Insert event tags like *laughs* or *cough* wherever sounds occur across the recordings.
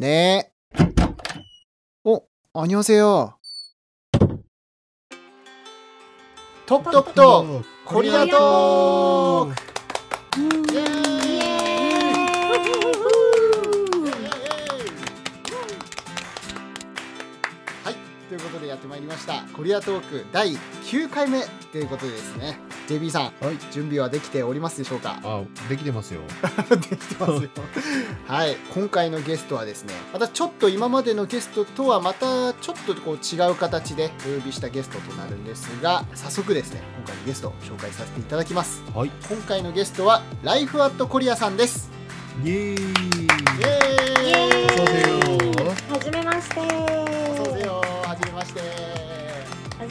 네. 어, 안녕하세요. 톡톡톡 코리아 톡.はい、ということでやってまいりましたコリアトーク第9回目ということでですね JB さん、はい。準備はできておりますでしょうか？あ、できてますよ。*laughs* できてますよ。*laughs* はい。今回のゲストはですねまたちょっと今までのゲストとはまたちょっとこう違う形でお呼びしたゲストとなるんですが早速ですね今回のゲストを紹介させていただきます。はい。今回のゲストはライフアットコリアさんです。イエーイ。イエーイ。はじめまして。そうぜよはじめまして。は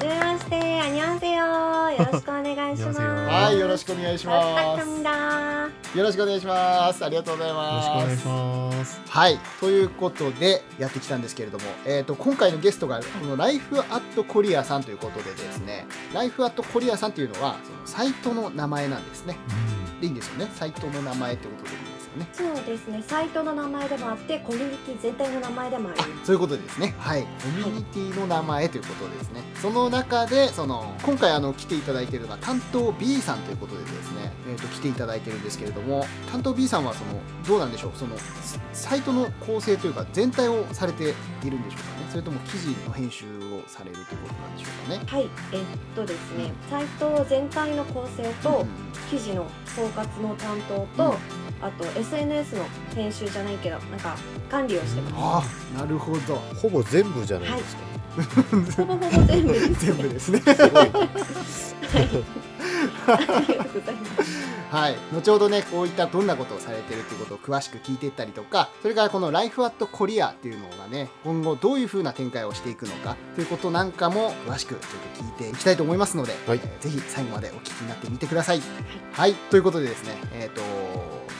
じめまして、あにょんせよ。よろしくお願いします。はい、よろしくお願いします。よろしくお願いします。ありがとうございます。よろしくお願いします。はい、ということでやってきたんですけれども、えっ、ー、と今回のゲストがこのライフアットコリアさんということでですね、ライフアットコリアさんというのはそのサイトの名前なんですね。でいいんですよね。サイトの名前ってことで。よね。そうですね、サイトの名前でもあって、コミュニティ全体の名前でもありあます。そういうことですね。はい。コミュニティの名前ということですね。その中でその今回あの来ていただいているのが担当 B さんということでですね、えー、と来ていただいてるんですけれども担当 B さんはそのどうなんでしょう？そのサイトの構成というか全体をされているんでしょうかね？それとも記事の編集をされるということなんでしょうかね？はい、えっとですね、サイト全体の構成と、記事の総括の担当と、うんあと SNS の編集じゃないけど、なんか管理をしてます。ああなるほどほぼ全部じゃないですか。ほぼほぼ全部です。全部ですねすごい。ありがとうございます。はい、後ほどねこういったどんなことをされてるっていうことを詳しく聞いていったりとかそれからこの「ライフアットコリアっていうのがね今後どういう風な展開をしていくのかということなんかも詳しくちょっと聞いていきたいと思いますので、はいえーぜひ最後までお聞きになってみてください。はい、ということでですねえっ、と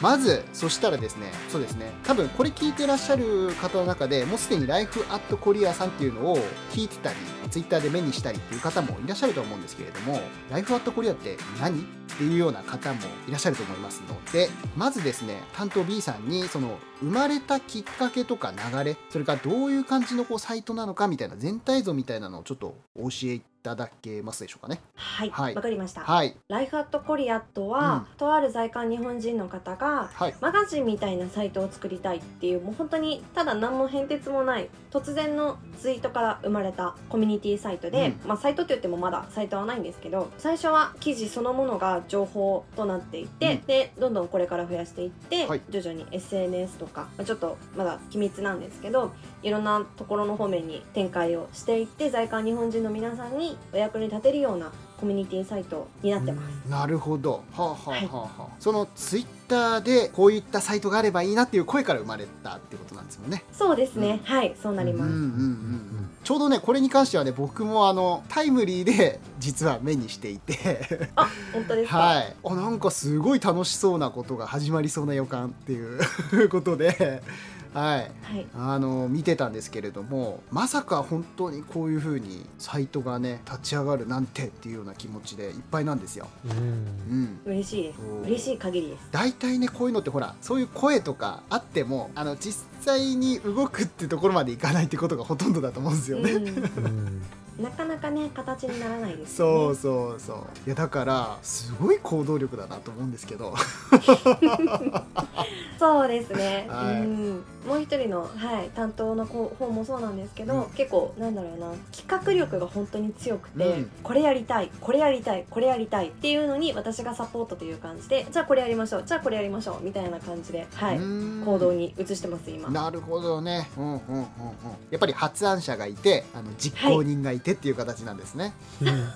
まずそしたらですねそうですね多分これ聞いてらっしゃる方の中でもうすでにライフアットコリアさんっていうのを聞いてたりツイッターで目にしたりっていう方もいらっしゃると思うんですけれどもライフアットコリアって何っていうような方もいらっしゃると思いますのでまずですね担当 B さんにその生まれたきっかけとか流れそれからどういう感じのこうサイトなのかみたいな全体像みたいなのをちょっとお教えただけますでしょうかね。はい、はい。わかりました。はい。ライフアットコリアとは、とある在韓日本人の方がはい。マガジンみたいなサイトを作りたいっていうもう本当にただ何の変哲もない突然のツイートから生まれたコミュニティサイトで、うまあサイトって言ってもまだサイトはないんですけど最初は記事そのものが情報となっていて、うん。でどんどんこれから増やしていって、はい。徐々に SNS とかまあちょっとまだ機密なんですけどいろんなところの方面に展開をしていって在韓日本人の皆さんにお役に立てるようなコミュニティサイトになってます。なるほど。はあはあははい。あはあ、そのツイッターでこういったサイトがあればいいなっていう声から生まれたってことなんですもんね。そうですね、はい。そうなります、うんうんうんうん。ちょうどねこれに関してはね僕もあのタイムリーで実は目にしていて。あ本当ですか、はい。あなんかすごい楽しそうなことが始まりそうな予感っていうことではい。はい。あの見てたんですけれどもまさか本当にこういう風にサイトがね立ち上がるなんてっていうような気持ちでいっぱいなんですよ。うん。うん。嬉しいです。嬉しい限りです。大体ねこういうのってほらそういう声とかあってもあの実際に動くってところまでいかないってことがほとんどだと思うんですよね。なかなかね形にならないですそうそうそう。いやだからすごい行動力だなと思うんですけど。*laughs* そうですね、はい。うんもう一人の、はい、担当の子方もそうなんですけど、うん。結構なんだろうな企画力が本当に強くて、うん。これやりたいこれやりたいこれやりたいっていうのに私がサポートという感じでじゃあこれやりましょうじゃあこれやりましょうみたいな感じで、はい行動に移してます今。なるほどね、うんうんうんうん、やっぱり発案者がいてあの実行人がいてっていう形なんですね、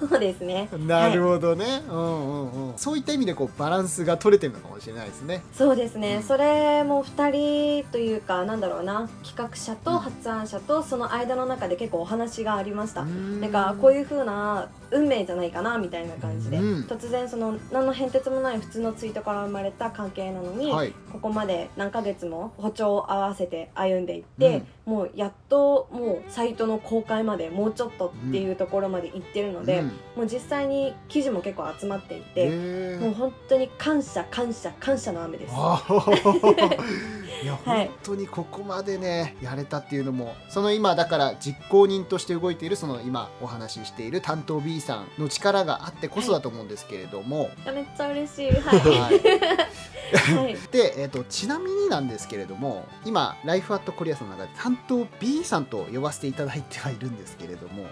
そうですね。*laughs* なるほどね、うんうんうん、そういった意味でこうバランスが取れてるのかもしれないですね。そうですね、うんそれも2人というかなんだろうな企画者と発案者とその間の中で結構お話がありました、なんかこういう風な運命じゃないかなみたいな感じで、うん。突然その何の変哲もない普通のツイートから生まれた関係なのに、はい。ここまで何ヶ月も歩調を合わせて歩んでいって、もうやっともうサイトの公開までもうちょっとっていうところまで行ってるので、うん。もう実際に記事も結構集まっていて、もう本当に感謝感謝感謝の雨です。*laughs* いやはい。本当にここまでねねやれたっていうのもその今だから実行人として動いているその今お話ししている担当 B さんの力があってこそだと思うんですけれども、い。やめっちゃ嬉しい。はい、はい。はい、で、えー、とちなみになんですけれども今ライフアットコリアさんの中で担当 B さんと呼ばせていただいてはいるんですけれども、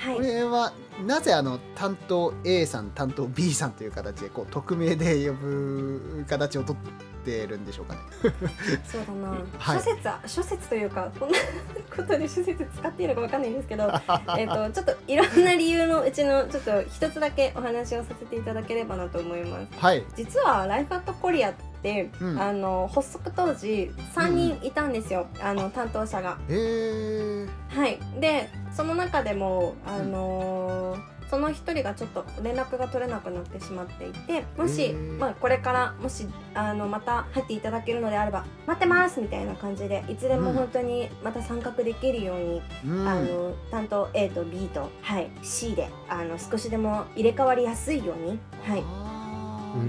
はい。これはなぜあの担当 A さん担当 B さんという形でこう匿名で呼ぶ形をとってるんでしょうかね。そうだな、*laughs* はい。諸説は諸説というかこんなことで諸説使っていいのかわかんないんですけど *laughs* えっとちょっといろんな理由のうちのちょっと一つだけお話をさせていただければなと思います。はい、実はライフアットコリアうん。あの発足当時3人いたんですよ、あの担当者が。えー、はい。でその中でもあのーその一人がちょっと連絡が取れなくなってしまっていてもし、まあ、これからもしあのまた入っていただけるのであれば待ってますみたいな感じでいつでもうん。本当にまた参画できるように、うん。あの担当 A と B と、はい、C であの少しでも入れ替わりやすいように、はい、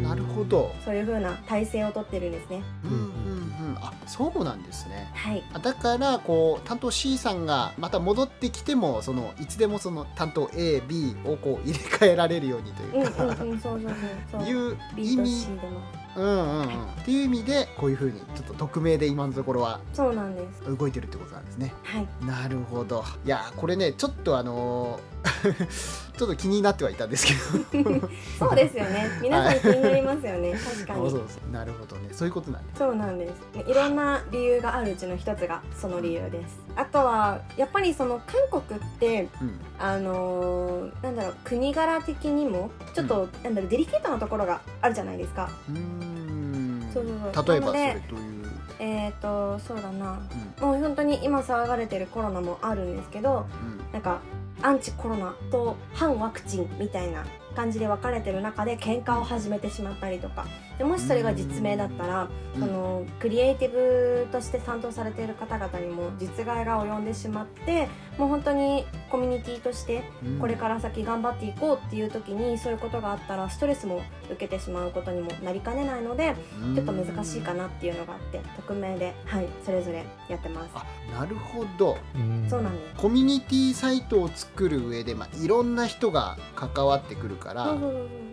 なるほど。そういう風な体制をとってるんですね。うんうんうん、あそうなんですね。はいあだからこう担当 C さんがまた戻ってきてもそのいつでもその担当 AB をこう入れ替えられるようにとうんいうか、うんうんそうそうそうそういう意味うんうんうんっていう意味でこういうふうにちょっと匿名で今のところはそうなんです動いてるってことなんですね。はいなるほど。いやこれねちょっとあのーちょっと気になってはいたんですけど。*laughs* そうですよね。皆さん気になりますよね。確かに。なるほどね。そういうことなんです。そうなんです。いろんな理由があるうちの一つがその理由です。あとはやっぱりその韓国ってうん。あのーなんだろう国柄的にもちょっと、なんだろうデリケートなところがあるじゃないですか。うーん。そうそうそう。例えばそれどういう、えっ、とそうだな。うん。もう本当に今騒がれてるコロナもあるんですけどうん。なんかアンチコロナと反ワクチンみたいな感じで分かれてる中で喧嘩を始めてしまったりとか。でもしそれが実名だったら、うん。そのクリエイティブとして担当されている方々にも実害が及んでしまってもう本当にコミュニティとしてうん。これから先頑張っていこうっていう時にそういうことがあったらストレスも受けてしまうことにもなりかねないのでちょっと難しいかなっていうのがあって匿名ではいそれぞれやってます。あなるほど。そうなんです。コミュニティサイトを作る上で、まあ、いろんな人が関わってくるから、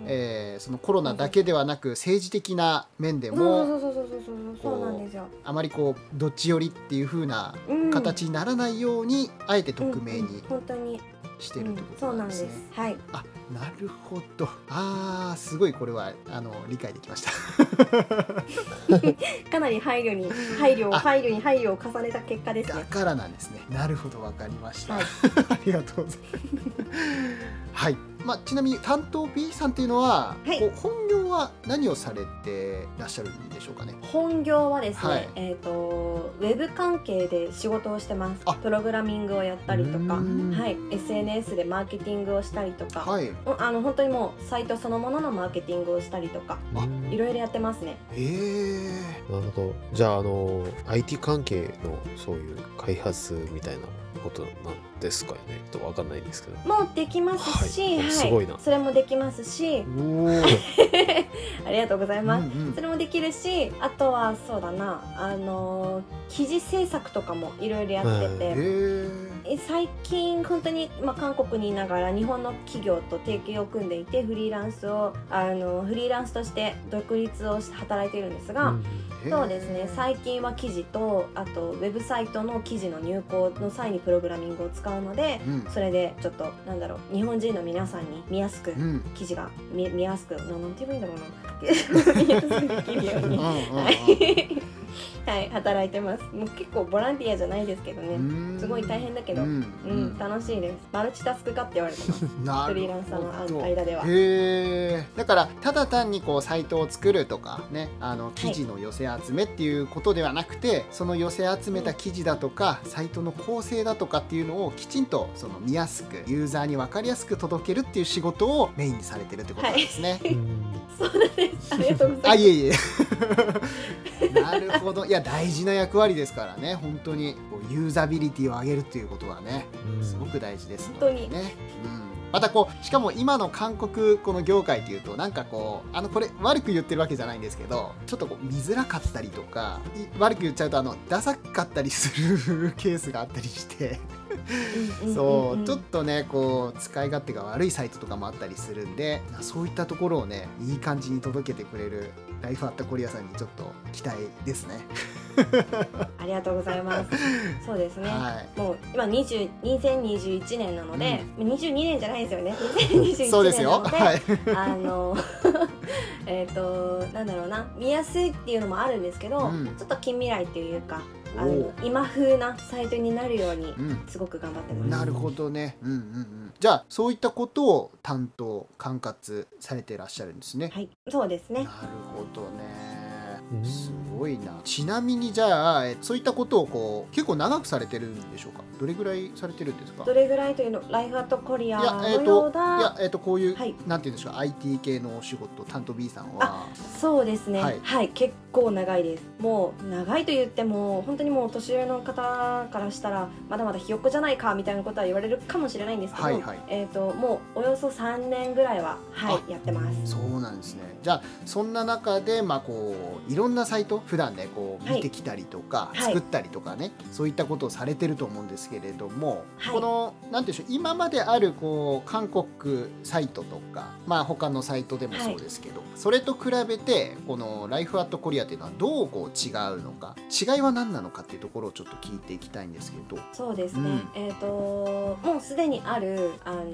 えーそのコロナだけではなく政治的な面でもそうそうそうそうそうそうなんですよ。あまりこうどっち寄りっていう風なうん形にならないように、あえて匿名うんにうん本当に、してるってこそうなでとなんんですすね。はいあなるほどあーすごいこれはあの理解できました。*laughs* かなり配慮に配慮配慮に配慮を重ねた結果ですねだからなんですね。なるほどわかりました。はい *laughs* ありがとうございます。はい。まあちなみに担当 B さんっていうのは、はい。こう本業は何をされてらっしゃるんでしょうかね？本業はですね、はい。えっ、とウェブ関係で仕事をしてます。あ。プログラミングをやったりとかはい。SNS でマーケティングをしたりとか、はい。うんあの本当にもうサイトそのもののマーケティングをしたりとかいろいろやってますね。ええなるほど。じゃあ、あの、IT 関係のそういう開発みたいなことなんですかね。ちょっとわかんないんですけど。もうできますし、はい。はい。すごいな。それもできますし。*laughs* ありがとうございます、うんうん。それもできるしあとはそうだな。あの記事制作とかもいろいろやってて、えええ最近本当に、まあ、韓国にいながら日本の企業と提携を組んでいてフリーランスをあのフリーランスとして独立をし働いているんですが、うんそうですね。最近は記事とあとウェブサイトの記事の入稿の際にプログラミングを使うのでうん。それでちょっとなんだろう日本人の皆さんに見やすくうん。記事が見見やすくななんて言えばいいんだろうな。*laughs* 見やすくできるようにはい、はい、働いてます。もう結構ボランティアじゃないですけどね。うん。すごい大変だけど。うんうん、楽しいです。マルチタスク化って言われてます。*laughs* フリーランサーの間では。へえだからただ単にこうサイトを作るとかねあの記事の寄せ集めっていうことではなくて、その寄せ集めた記事だとか、サイトの構成だとかっていうのをきちんとその見やすくユーザーに分かりやすく届けるっていう仕事をメインにされてるってことなんですね。うん *laughs* そうなんです。ありがとうございあいえいえ。*laughs* なるほどいや大事な役割ですからね。本当にこうユーザビリティを上げるっていうことはねうん。すごく大事ですので本当に。ね、うん、またこうしかも今の韓国この業界っていうとなんかこうあのこれ悪く言ってるわけじゃないんですけどちょっとこう見づらかったりとかい悪く言っちゃうとあのダサかったりするケースがあったりして。そうちょっとねこう使い勝手が悪いサイトとかもあったりするんでそういったところをねいい感じに届けてくれるライフアットコリアさんにちょっと期待ですね。*laughs* ありがとうございます。*laughs* そうですね。はいもう今20 2021年なので、22年じゃないですよね。*laughs* 2021そうですよ。年なので、はい。あのえっとなんだろうな見やすいっていうのもあるんですけど、うんちょっと近未来っていうかあの今風なサイトになるようにうん。すごく頑張ってます。なるほどね。うんうんうん。じゃあそういったことを担当管轄されていらっしゃるんですね。はい、そうですねなる。ほどねうん。すごいな。ちなみにじゃあえそういったことをこう結構長くされてるんでしょうか？どれぐらいされてるんですか？どれぐらいというの？ライフアットコリアいやのえっ、とような？いやえっ、とこういう、はいなんて言うんでしょう IT 系のお仕事担当 B さんはそうですね、ははいい、結構長いです。もう長いと言っても本当にもう年上の方からしたらまだまだひよっこじゃないかみたいなことは言われるかもしれないんですけど、はいはいえっ、ともうおよそ3年ぐらいははいやってます。そうなんですね。じゃあそんな中でまあこういろんなサイト普段ねこうはい。見てきたりとか、はい。作ったりとかねそういったことをされてると思うんですけれども、はい。このなんていうんでしょう今まであるこう韓国サイトとかまあ他のサイトでもそうですけど、それと比べてこのライフアットコリアっていうのはどうこう違うのか違いは何なのかっていうところをちょっと聞いていきたいんですけど。そうですね、うん。えっ、ともうすでにあるあの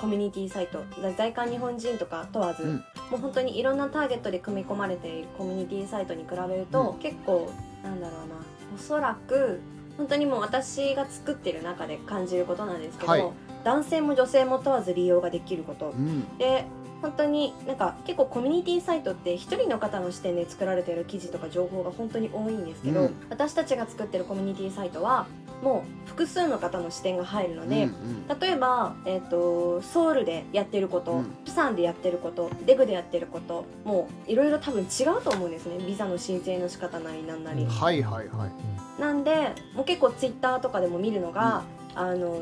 コミュニティサイト在在韓日本人とか問わず、うん。もう本当にいろんなターゲットで組み込まれているコミュニティサイトに比べると、うん。結構なんだろうなおそらく本当にもう私が作ってる中で感じることなんですけど、はい。男性も女性も問わず利用ができること。うん。で本当になんか結構コミュニティサイトって一人の方の視点で作られている記事とか情報が本当に多いんですけど、うん。私たちが作ってるコミュニティサイトはもう複数の方の視点が入るので、うんうん。例えば、えー、とソウルでやってること、うん。プサンでやってることデグでやってることもういろいろ多分違うと思うんですね。ビザの申請の仕方なりなんなり。はいはいはい。なんでもう結構ツイッターとかでも見るのが、あの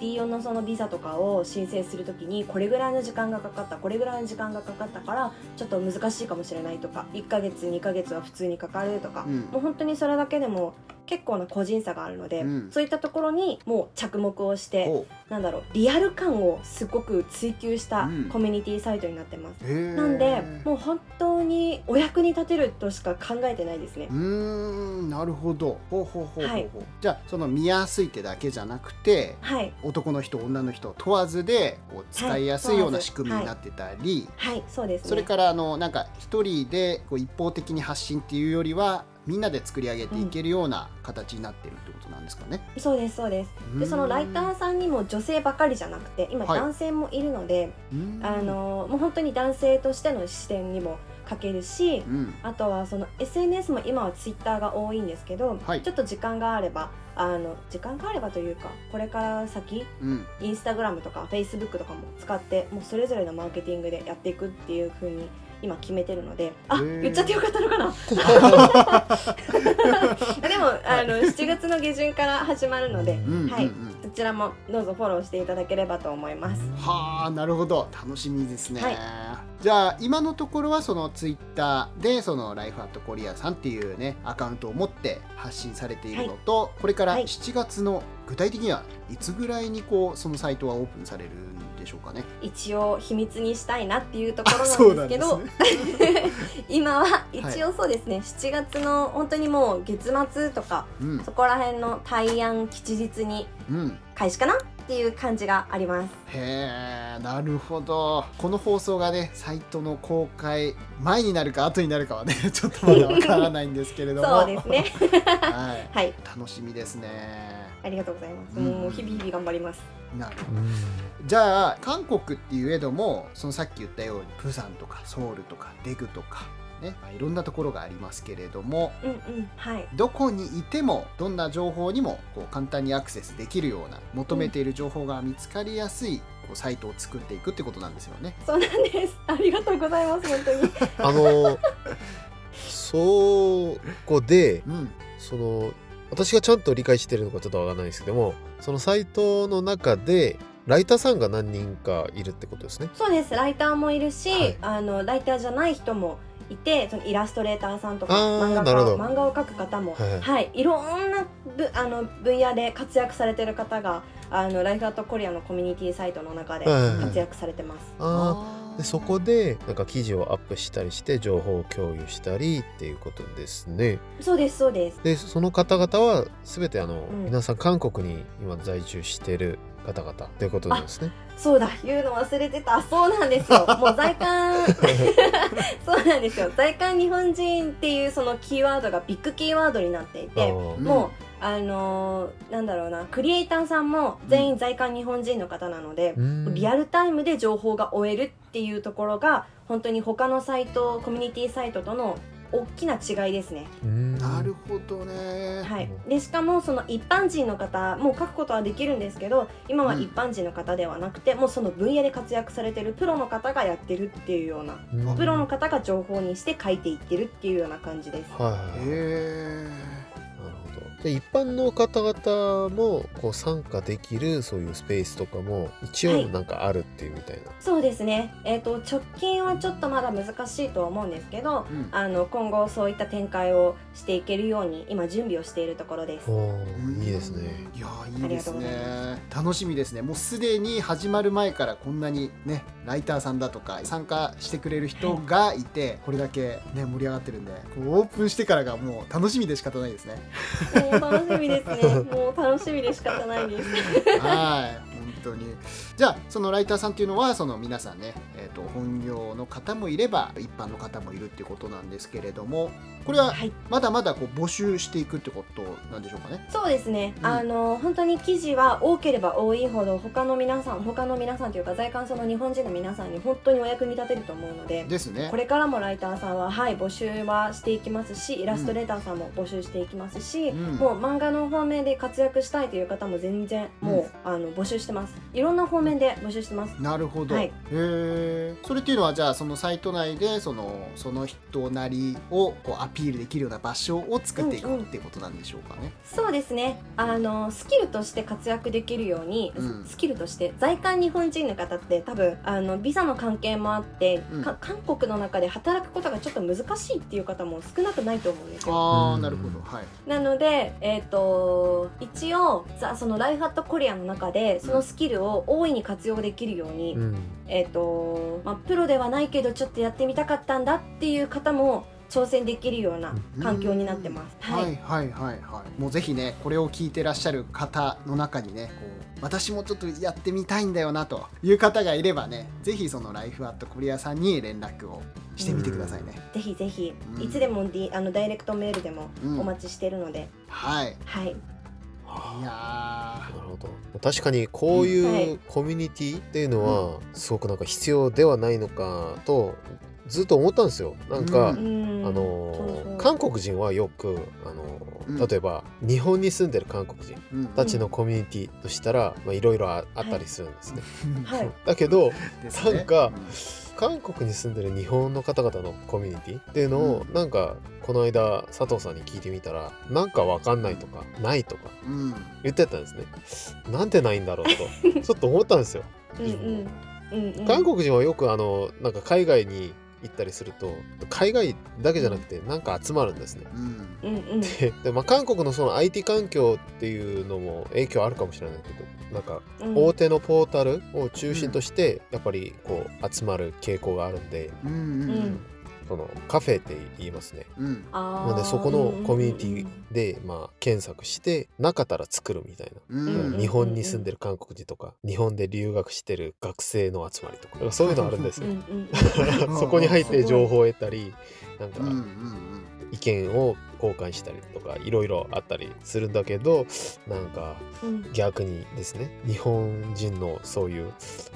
D4 のそのビザとかを申請するときにこれぐらいの時間がかかったこれぐらいの時間がかかったからちょっと難しいかもしれないとか1ヶ月2ヶ月は普通にかかるとか、うん。もう本当にそれだけでも結構な個人差があるので、うん。そういったところにもう着目をしておなんだろうリアル感をすごく追求したうん。コミュニティサイトになってます。へー。なんでもう本当にお役に立てるとしか考えてないですね。う。ーんなるほど。ほうほうほうほうはい。じゃあその見やすいってだけじゃなくてはい。男の人女の人問わずでこう使いやすいような仕組みにはいなってたり、はいそうですね。それからあのなんか一人でこう一方的に発信っていうよりはみんなで作り上げていけるような形になってるってことなんですかね。そうですそうです。でそのライターさんにも女性ばかりじゃなくて今はい。男性もいるので、うん。あのもう本当に男性としての視点にも書けるしうん。あとはその SNS も今はツイッターが多いんですけど、はい。ちょっと時間があればあの時間があればというかこれから先うん。インスタグラムとかフェイスブックとかも使ってもうそれぞれのマーケティングでやっていくっていう風に今決めてるのであ言っちゃってよかったのかな。*laughs* でもあの7月の下旬から始まるので、はい。そちらもどうぞフォローしていただければと思います。はあなるほど。楽しみですね、はい。じゃあ今のところはそのツイッターでそのライフアットコリアさんっていうねアカウントを持って発信されているのと、これからはい7月の具体的にはいつぐらいにこうそのサイトはオープンされるんでしょうかね。一応秘密にしたいなっていうところなんですけどなん *laughs* 今は一応そうですね、7月の本当にもう月末とかうん。そこら辺の大安吉日にうん。開始かなっていう感じがあります。へえなるほど。この放送がねサイトの公開前になるか後になるかはね *laughs* ちょっとまだわからないんですけれども。そうですね。はい。*laughs* はい、楽しみですね。ありがとうございます。うん。もう日々日々頑張ります。なるほどじゃあ韓国って言えどもそのさっき言ったようにプサンとかソウルとかデグとかね、まあいろんなところがありますけれどもうんうん、はい。どこにいてもどんな情報にもこう簡単にアクセスできるような求めている情報が見つかりやすいこうサイトを作っていくってことなんですよね。そうなんです。ありがとうございます。本当に。あの *laughs* そこでうん、その私がちゃんと理解してるのかちょっとわかんないですけどもそのサイトの中でライターさんが何人かいるってことですね。そうです。ライターもいるし、はい。あのライターじゃない人もいてそのイラストレーターさんとか漫画家漫画を描く方も、はいはい、い。ろんなぶあの分野で活躍されてる方があのライフアットコリアのコミュニティサイトの中ではいはいはい。活躍されてます。あーでそこでなんか記事をアップしたりして情報を共有したりっていうことですね。そうですそうです。でその方々は全てあの、うん。皆さん韓国に今在住してる方々ということなんですね。そうだ言うの忘れてた。そうなんですよ。*laughs* もう在韓。*laughs* そうなんですよ。在韓日本人っていうそのキーワードがビッグキーワードになっていてもうあのーなんだろうなクリエイターさんも全員在韓日本人の方なので、うん。リアルタイムで情報が追えるっていうところが本当に他のサイトコミュニティサイトとの大きな違いですね。うん。なるほどね、はい、でしかもその一般人の方もう書くことはできるんですけど今は一般人の方ではなくて、もうその分野で活躍されてるプロの方がやってるっていうようなうん。プロの方が情報にして書いていってるっていうような感じです。はいへなるほどで一般の方々もこう参加できるそういうスペースとかも一応はい。なんかあるっていうみたいな、そうですね、えー、と直近はちょっとまだ難しいとは思うんですけどえ、うん。あの今後そういった展開をしていけるように今準備をしているところです。いいですね。いやーいいですありがとうございね。楽しみですね。もうすでに始まる前からこんなにねライターさんだとか参加してくれる人がい。て、これだけね盛り上がってるんでこうオープンしてからがもう楽しみで仕方ないですね楽しみですね。もう楽しみで仕方ないです。はい本当にじゃあそのライターさんっていうのはその皆さんね、えー、と本業の方もいれば一般の方もいるっていうことなんですけれどもこれははい、まだまだこう募集していくってことなんでしょうかねそうですね。うんあの本当に記事は多ければ多いほど他の皆さん、他の皆さんというか在韓その日本人の皆さんに本当にお役に立てると思うので。ですねこれからもライターさんは、はい、募集はしていきますしイラストレーターさんも募集していきますし、うんもう漫画の方面で活躍したいという方も全然もう、あの募集してます。いろんな方面で募集してます。なるほど、はい。へえ。それっていうのはじゃあそのサイト内でそのその人なりをこうアピールできるような場所を作っていくうんうんってことなんでしょうかね、そうですね。あのスキルとして活躍できるように、うん。スキルとして在韓日本人の方って多分あのビザの関係もあって、うん。か韓国の中で働くことがちょっと難しいっていう方も少なくないと思うんですよ。ああうんなるほど。はい。なので、えー、と一応さそのライフアットコリアの中でそのスキルを大いに活用できるように、うん。えーとまあ、プロではないけどちょっとやってみたかったんだっていう方も挑戦できるような環境になってます。ははい。い、はいはいはい。もうぜひねこれを聞いてらっしゃる方の中にねこう私もちょっとやってみたいんだよなという方がいればねぜひそのライフアットコリアさんに連絡をしてみてくださいね、ぜひぜひ、うん。いつでも、D、あのダイレクトメールでもうん。お待ちしてるので、はい。はい、いやなるほど。確かにこういうコミュニティっていうのはすごくなんか必要ではないのかとずっと思ったんですよ。なんか、ううん。あのそうそう。韓国人はよくあの、うん。例えば日本に住んでる韓国人たちのコミュニティとしたらまあいろいろああったりするんですね、はい、*laughs* だけどなんかうん。韓国に住んでる日本の方々のコミュニティっていうのを、なんかこの間佐藤さんに聞いてみたらなんかわかんないとかないとかうん。言ってたんですね。なんでないんだろうと *laughs* ちょっと思ったんですよ。うんうん。うんうん、韓国人はよくあのなんか海外に行ったりすると海外だけじゃなくてなんか集まるんですね。でで、まあ、韓国のその IT 環境っていうのも影響あるかもしれないけどなんかうん。大手のポータルを中心としてやっぱりこう集まる傾向があるんで。うんうん。うんそのカフェって言いますね。うん。なのでそこのコミュニティでまあ検索してなかったら作るみたいな。うんうん日本に住んでる韓国人とか日本で留学してる学生の集まりとか。そういうのあるんですよ。*laughs* そこに入って情報を得たりなんか意見を交換したりとかいろいろあったりするんだけどなんかうん。逆にですね日本人のそういう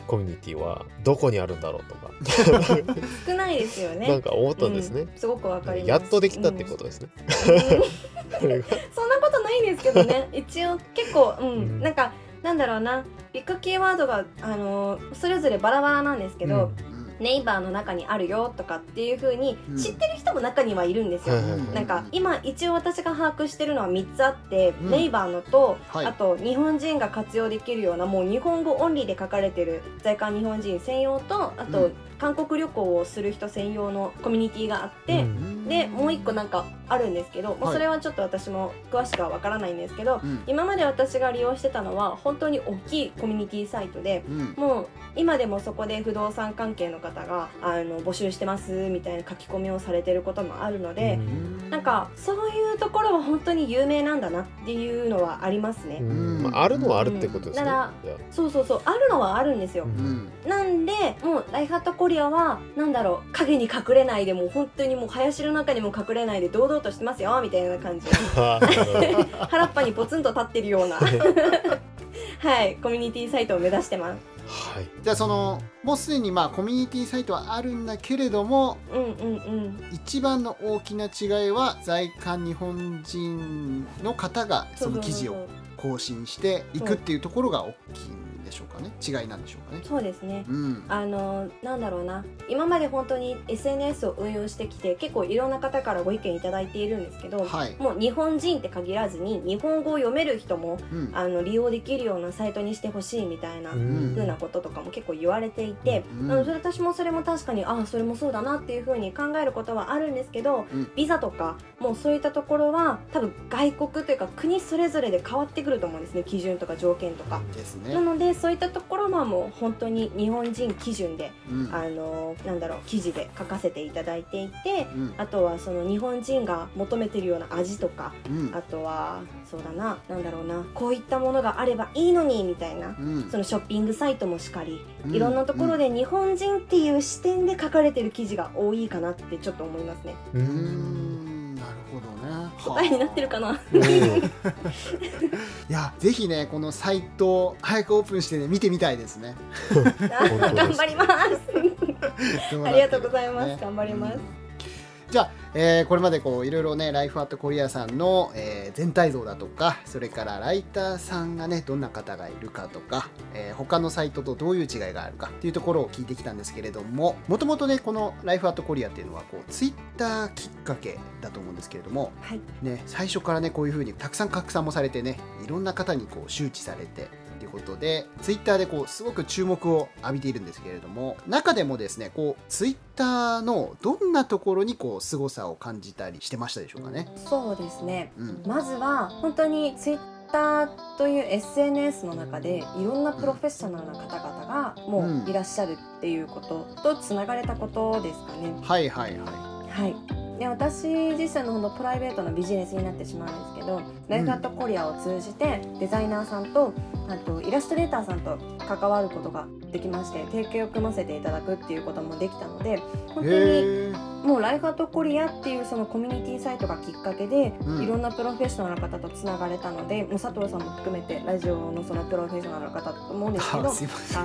コミュニティはどこにあるんだろうとか。*laughs* 少ないですよね。なんか思ったんですね。う、ん。すごくわかり。やっとできたってことですね、うん。*laughs* そんなことないんですけどね。一応結構うん、うん。なんかなんだろうな。ビッグキーワードがあのそれぞれバラバラなんですけど、うんネイバーの中にあるよとかっていう風にうん。知ってる人も中にはいるんですよ。なんか今一応私が把握してるのは3つあって、うん。ネイバーのと、はい。あと日本人が活用できるようなもう日本語オンリーで書かれてる在韓日本人専用とあと、うん。韓国旅行をする人専用のコミュニティがあって、うん。でもう一個なんかあるんですけど、まあ、はい。それはちょっと私も詳しくはわからないんですけど、うん。今まで私が利用してたのは本当に大きいコミュニティサイトでうん。もう今でもそこで不動産関係の方があの募集してますみたいな書き込みをされてることもあるので、なんかそういうところは本当に有名なんだなっていうのはありますね。うん。まあ、あるのはあるってことですね。そうそうそうあるのはあるんですよ。うんうん。なんでもうライフハットコリアはなんだろう影に隠れないでもう本当にもう林の中にも隠れないで堂々としてますよみたいな感じ。*laughs* 原っぱにポツンと立ってるような。*laughs* はいコミュニティサイトを目指してます。はい。じゃあそのもうすでにまあコミュニティサイトはあるんだけれどもうんうんうん。一番の大きな違いは在韓日本人の方がその記事を更新していくっていうところが大きいんでしょうかね。違いなんでしょうかね。そうですね。うん。あのなんだろうな。今まで本当に SNS を運用してきて結構いろんな方からご意見いただいているんですけど、はい。もう日本人って限らずに日本語を読める人もうん。あの利用できるようなサイトにしてほしいみたいなうん。風なこととかも結構言われていて、うん。それ私もそれも確かにああそれもそうだなっていう風に考えることはあるんですけど、うん。ビザとかもうそういったところは多分外国というか国それぞれで変わってくると思うんですね。基準とか条件とか。ですね。な。のでそういったところはもう本当に日本人基準で、うん。あのなんだろう記事で書かせていただいていてうん。あとはその日本人が求めてるような味とかうん。あとはそうだななんだろうなこういったものがあればいいのにみたいなうん。そのショッピングサイトもしかりうん。いろんなところで日本人っていう視点で書かれてる記事が多いかなってちょっと思いますね。うん。なるほどね。答えになってるかなうん *laughs* いやぜひねこのサイト早くオープンしてね見てみたいですね。*laughs* 頑張ります。*laughs* ありがとうございます頑張りますうんじゃあ、えーこれまでこういろいろねライフアットコリアさんの、えー全体像だとかそれからライターさんがねどんな方がいるかとか、えー他のサイトとどういう違いがあるかっていうところを聞いてきたんですけれどももともとねこのライフアットコリアっていうのはこうツイッターきっかけだと思うんですけれどもはい。ね、最初からねこういう風にたくさん拡散もされてねいろんな方にこう周知されてということでツイッターでこうすごく注目を浴びているんですけれども中でもですねこうツイッターのどんなところにこう凄さを感じたりしてましたでしょうかね？そうですね。うん。まずは本当にツイッターという SNS の中でいろんなプロフェッショナルな方々がもういらっしゃるっていうこととつながれたことですかね。はいはいははいで私自身のほんとプライベートなビジネスになってしまうんですけど、ライフアットコリアを通じてデザイナーさんとあとイラストレーターさんと関わることができまして提携を組ませていただくっていうこともできたのでい。本当にもうライフアットコリアっていうそのコミュニティサイトがきっかけで、うん。いろんなプロフェッショナルな方とつながれたのでもう佐藤さんも含めてラジオのそのプロフェッショナルな方だと思うんですけど。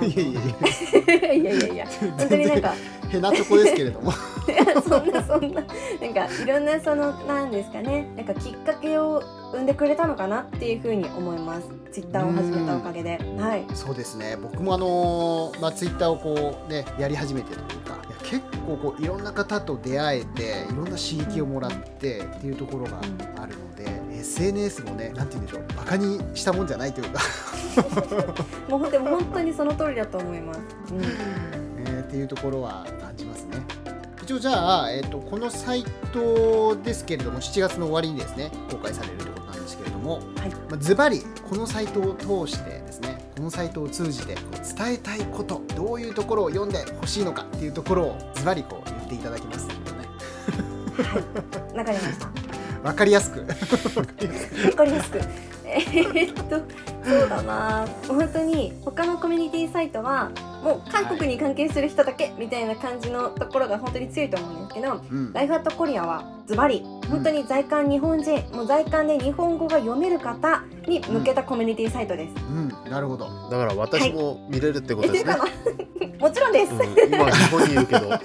いやいやいや *laughs* いやいやいや。本当になんかへなとこですけれども。いや *laughs* そんなそんななんかいろんなそのなんですかねなんかきっかけを生んでくれたのかなっていうふうに思います。ツイッターを始めたおかげで。はい。そうですね。僕もあのーまあ、ツイッターをこうねやり始めてというか結構こういろんな方と出会えていろんな刺激をもらってっていうところがあるので、SNS もねなんて言うんでしょうバカにしたもんじゃないというか、*laughs* もうでも本当にその通りだと思います、うん。え *laughs* ーっていうところは感じますね一応じゃあ、えー、とこのサイトですけれども7月の終わりにですね公開されるということなんですけれども、はい。まあ、ズバリこのサイトを通してですねこのサイトを通じて伝えたいことどういうところを読んでほしいのかっていうところをズバリこう言っていただきます。ねはい。*laughs* わかりました分かりやすく。わかりやすく。えーっとそうだな。本当に他のコミュニティサイトはもう韓国に関係する人だけみたいな感じのところが本当に強いと思うんですけどうん。ライフアットコリアはズバリ本当に在韓日本人、もう在韓で日本語が読める方に向けたコミュニティサイトです。うん。なるほど。だから私も見れるってことですね。えてるか。な *laughs* もちろんです、うん。今日本にいるけど。*laughs*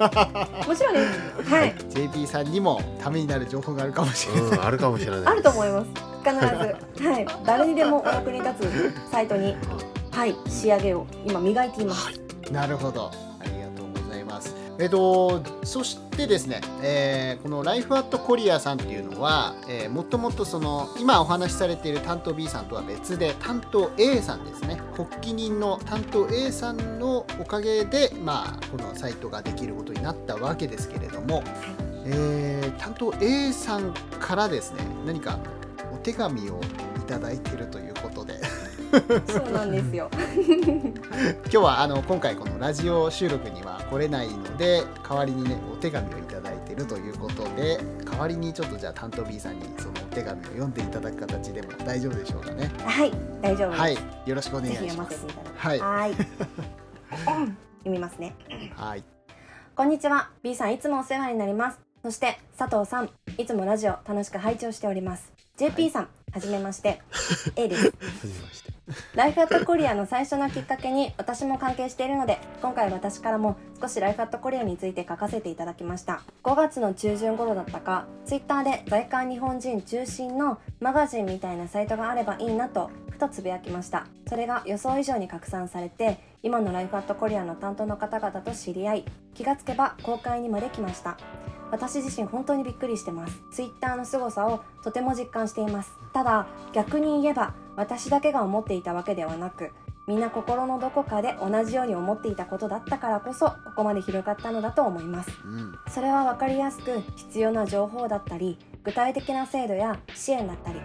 もちろんです。はい。JP さんにもためになる情報があるかもしれない、うん、あるかもしれない。あると思います。必ず。はい。誰にでもお役に立つサイトにはい仕上げを今磨いています。なるほど。ありがとうございます。えっとそしてですね、えーこのライフアットコリアさんっていうのは、えーもっともっとその今お話しされている担当 B さんとは別で担当 A さんですね。発起人の担当 A さんのおかげでまあこのサイトができることになったわけですけれども、えー担当 A さんからですね何かお手紙をいただいているということでそうなんですよ。今日はあの今回このラジオ収録には来れないので代わりにねお手紙をいただいているということで代わりにちょっとじゃあ担当 B さんにそのお手紙を読んでいただく形でも大丈夫でしょうかね。はい大丈夫です、はいよろしくお願いします。はい。はい。読みますね。はい。こんにちは。B さんいつもお世話になります。そして佐藤さんいつもラジオ楽しく拝聴しております。JP さん、はじめまして。*laughs* A です。はじめましてライフアットコリアの最初のきっかけに私も関係しているので今回私からも少しライフアットコリアについて書かせていただきました。5月の中旬頃だったかツイッターで在韓日本人中心のマガジンみたいなサイトがあればいいなとふとつぶやきました。それが予想以上に拡散されて今のライフアットコリアの担当の方々と知り合い気がつけば公開にまで来ました。私自身本当にびっくりしてます。ツイッターの凄さをとても実感しています。ただ逆に言えば私だけが思っていたわけではなくみんな心のどこかで同じように思っていたことだったからこそここまで広がったのだと思います。うん。それは分かりやすく必要な情報だったり具体的な制度や支援だったり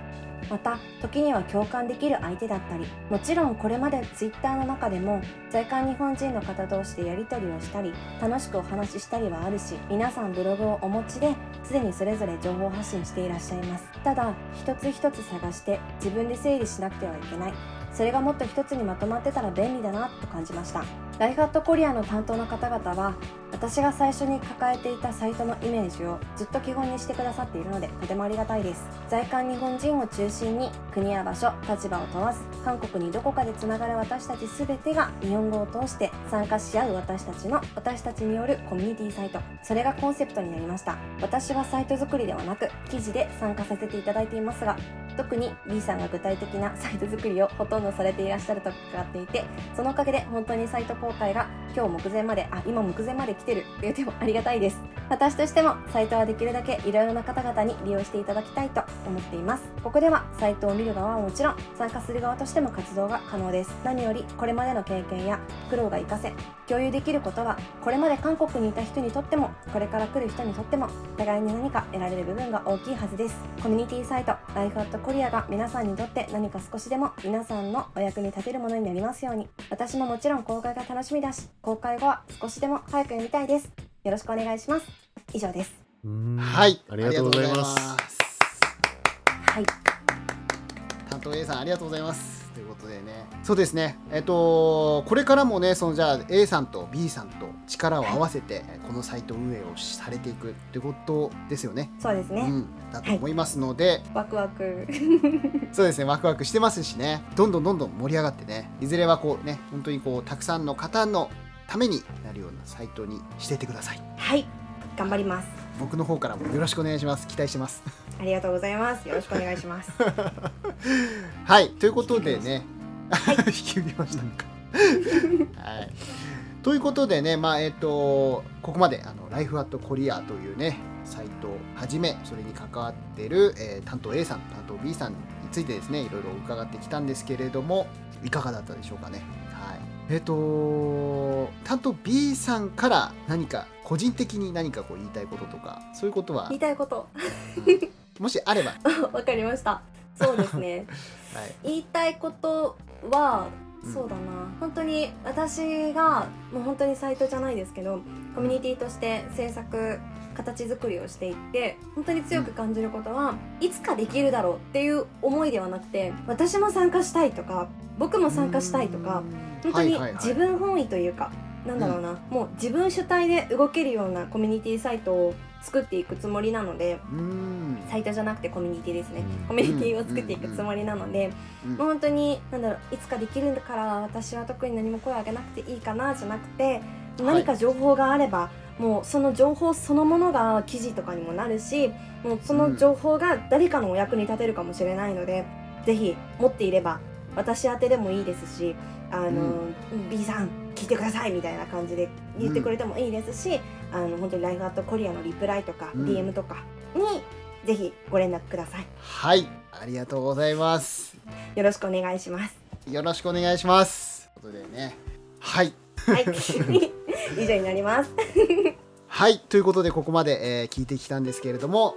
また時には共感できる相手だったりもちろんこれまで Twitter の中でも在韓日本人の方同士でやり取りをしたり楽しくお話ししたりはあるし皆さんブログをお持ちですでにそれぞれ情報発信していらっしゃいます。ただ一つ一つ探して自分で整理しなくてはいけない。それがもっと一つにまとまってたら便利だなと感じました。ライフアットコリアの担当の方々は私が最初に抱えていたサイトのイメージをずっと基本にしてくださっているのでとてもありがたいです。在韓日本人を中心に国や場所立場を問わず韓国にどこかでつながる私たち全てが日本語を通して参加し合う私たちの私たちによるコミュニティサイト。それがコンセプトになりました。私はサイト作りではなく記事で参加させていただいていますが特に B さんが具体的なサイト作りをほとんどされていらっしゃると伺っていてそのおかげで本当にサイト公開が今日目前まであ今目前まで来てるという点もありがたいです。私としてもサイトはできるだけいろいろな方々に利用していただきたいと思っています。ここではサイトを見る側はもちろん参加する側としても活動が可能です。何よりこれまでの経験や苦労が活かせ共有できることはこれまで韓国にいた人にとってもこれから来る人にとっても互いに何か得られる部分が大きいはずです。コミュニティサイトライフアットコリアが皆さんにとって何か少しでも皆さんのお役に立てるものになりますように。私ももちろん公開が楽しみだし公開後は少しでも早く読みたいです。よろしくお願いします。以上です。はい。ありがとうございます。はい。担当 A さんありがとうございますということでね。そうですね。えっとこれからもねそのじゃあ A さんと B さんと力を合わせてこのサイト運営をされていくってことですよね。そうですね、うん。だと思いますので、ワクワク。*laughs* そうですね。ワクワクしてますしね。どんどんどんどん盛り上がってね。いずれはこうね本当にこうたくさんの方のためになるようなサイトにしていってください。はい。頑張ります。僕の方からもよろしくお願いします。期待してますありがとうございます。よろしくお願いします。*laughs* はいということでね、*laughs* 引き受けましたのか。*laughs* はい。ということでねまあえっ、とここまであのライフアットコリアというねサイトをはじめそれに関わっている、えー担当 A さん担当 B さんについてですねいろいろ伺ってきたんですけれどもいかがだったでしょうかね。はい。えっ、と担当 B さんから何か個人的に何かこう言いたいこととかそういうことは？言いたいこともしあれば、は *laughs* わかりました。そうですね。*laughs* い、言いたいことはうん。そうだな、本当に私がもう本当にサイトじゃないですけどコミュニティとして制作形作りをしていって本当に強く感じることは、いつかできるだろうっていう思いではなくて私も参加したいとか僕も参加したいとか本当にはいはいはい。自分本位というか、なんだろうな、もう自分主体で動けるようなコミュニティサイトを作っていくつもりなのでサイトじゃなくてコミュニティですね、うん。コミュニティを作っていくつもりなので、うんもう本当になんだろういつかできるから私は特に何も声を上げなくていいかなじゃなくて何か情報があれば、もうその情報そのものが記事とかにもなるしもうその情報が誰かのお役に立てるかもしれないので、ぜひ持っていれば私宛てでもいいですしあの、B さん聞いてくださいみたいな感じで言ってくれてもいいですし、あの本当にライフアットコリアのリプライとか、うん。DM とかにぜひご連絡ください。はい。ありがとうございます。よろしくお願いします。よろしくお願いします。ということでね。はい。はい。*laughs* 以上になります。*laughs* はい。ということでここまで、えー聞いてきたんですけれども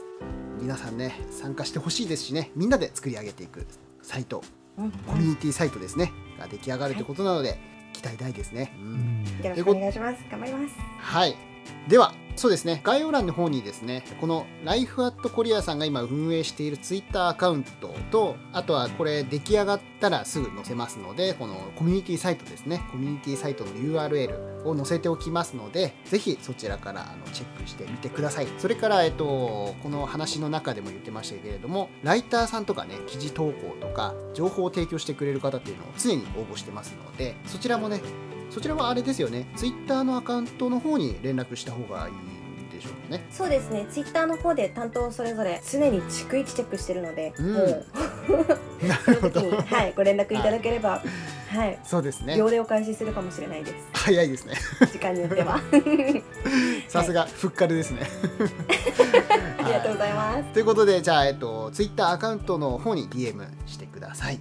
皆さんね参加してほしいですしね。みんなで作り上げていくサイト。うん。コミュニティサイトですね。が出来上がるということなので、期待大ですね、うん。よろしくお願いします。頑張ります。はいではそうですね。概要欄の方にですねこのライフアットコリアさんが今運営しているツイッターアカウントとあとはこれ出来上がったらすぐ載せますのでこのコミュニティサイトですね。コミュニティサイトの URL を載せておきますのでぜひそちらからあのチェックしてみてください。それから、えっと、この話の中でも言ってましたけれどもライターさんとかね記事投稿とか情報を提供してくれる方っていうのを常に応募してますのでそちらもねそちらはあれですよね、ツイッターのアカウントの方に連絡した方がいいんでしょうね。そうですね。ツイッターの方で担当それぞれ常に逐一チェックしてるので、うん。もう。*laughs* なそるほど。はい、ご連絡いただければ、はい、そうですね。秒でお返しするかもしれないです。早いですね。時間によっては。*laughs* さすが、ふっかるですね。*laughs* ありがとうございます。ということで、じゃあ、えっと、ツイッターアカウントの方に DM してください。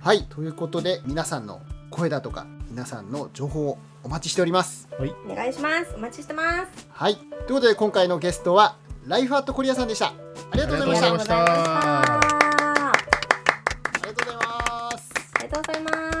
はい、ということで、皆さんの声だとか、皆さんの情報をお待ちしております。お願いしますお待ちしてますはい、ということで、今回のゲストは、ライフアットコリアさんでした。ありがとうございました。ありがとうございましたあありがとうございます。りがとうございます